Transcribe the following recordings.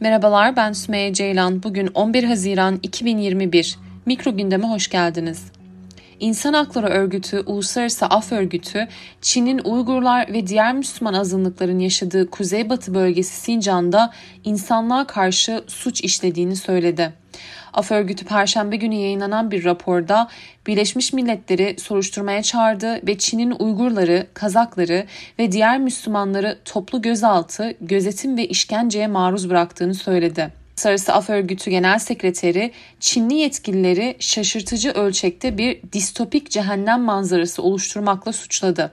Merhabalar ben Sümeyye Ceylan. Bugün 11 Haziran 2021. Mikro gündeme hoş geldiniz. İnsan Hakları Örgütü, Uluslararası Af Örgütü, Çin'in Uygurlar ve diğer Müslüman azınlıkların yaşadığı Kuzeybatı bölgesi Sincan'da insanlığa karşı suç işlediğini söyledi. Af örgütü Perşembe günü yayınlanan bir raporda Birleşmiş Milletleri soruşturmaya çağırdı ve Çin'in Uygurları, Kazakları ve diğer Müslümanları toplu gözaltı, gözetim ve işkenceye maruz bıraktığını söyledi. Uluslararası Af Örgütü Genel Sekreteri Çinli yetkilileri şaşırtıcı ölçekte bir distopik cehennem manzarası oluşturmakla suçladı.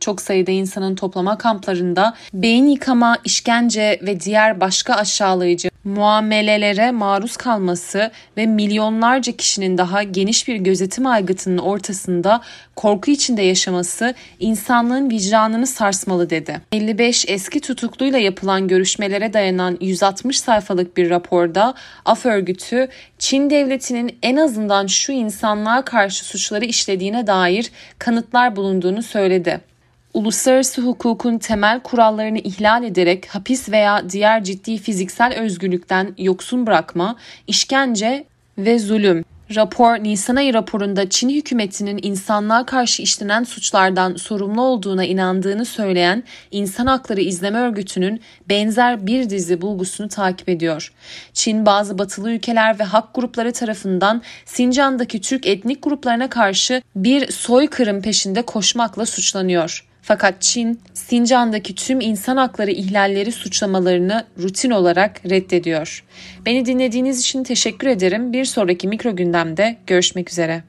Çok sayıda insanın toplama kamplarında beyin yıkama, işkence ve diğer başka aşağılayıcı muamelelere maruz kalması ve milyonlarca kişinin daha geniş bir gözetim aygıtının ortasında korku içinde yaşaması insanlığın vicdanını sarsmalı dedi. 55 eski tutukluyla yapılan görüşmelere dayanan 160 sayfalık bir raporda Af örgütü Çin devletinin en azından şu insanlığa karşı suçları işlediğine dair kanıtlar bulunduğunu söyledi uluslararası hukukun temel kurallarını ihlal ederek hapis veya diğer ciddi fiziksel özgürlükten yoksun bırakma, işkence ve zulüm. Rapor Nisan ayı raporunda Çin hükümetinin insanlığa karşı işlenen suçlardan sorumlu olduğuna inandığını söyleyen İnsan Hakları İzleme Örgütü'nün benzer bir dizi bulgusunu takip ediyor. Çin bazı batılı ülkeler ve hak grupları tarafından Sincan'daki Türk etnik gruplarına karşı bir soykırım peşinde koşmakla suçlanıyor. Fakat Çin, Sincan'daki tüm insan hakları ihlalleri suçlamalarını rutin olarak reddediyor. Beni dinlediğiniz için teşekkür ederim. Bir sonraki mikro gündemde görüşmek üzere.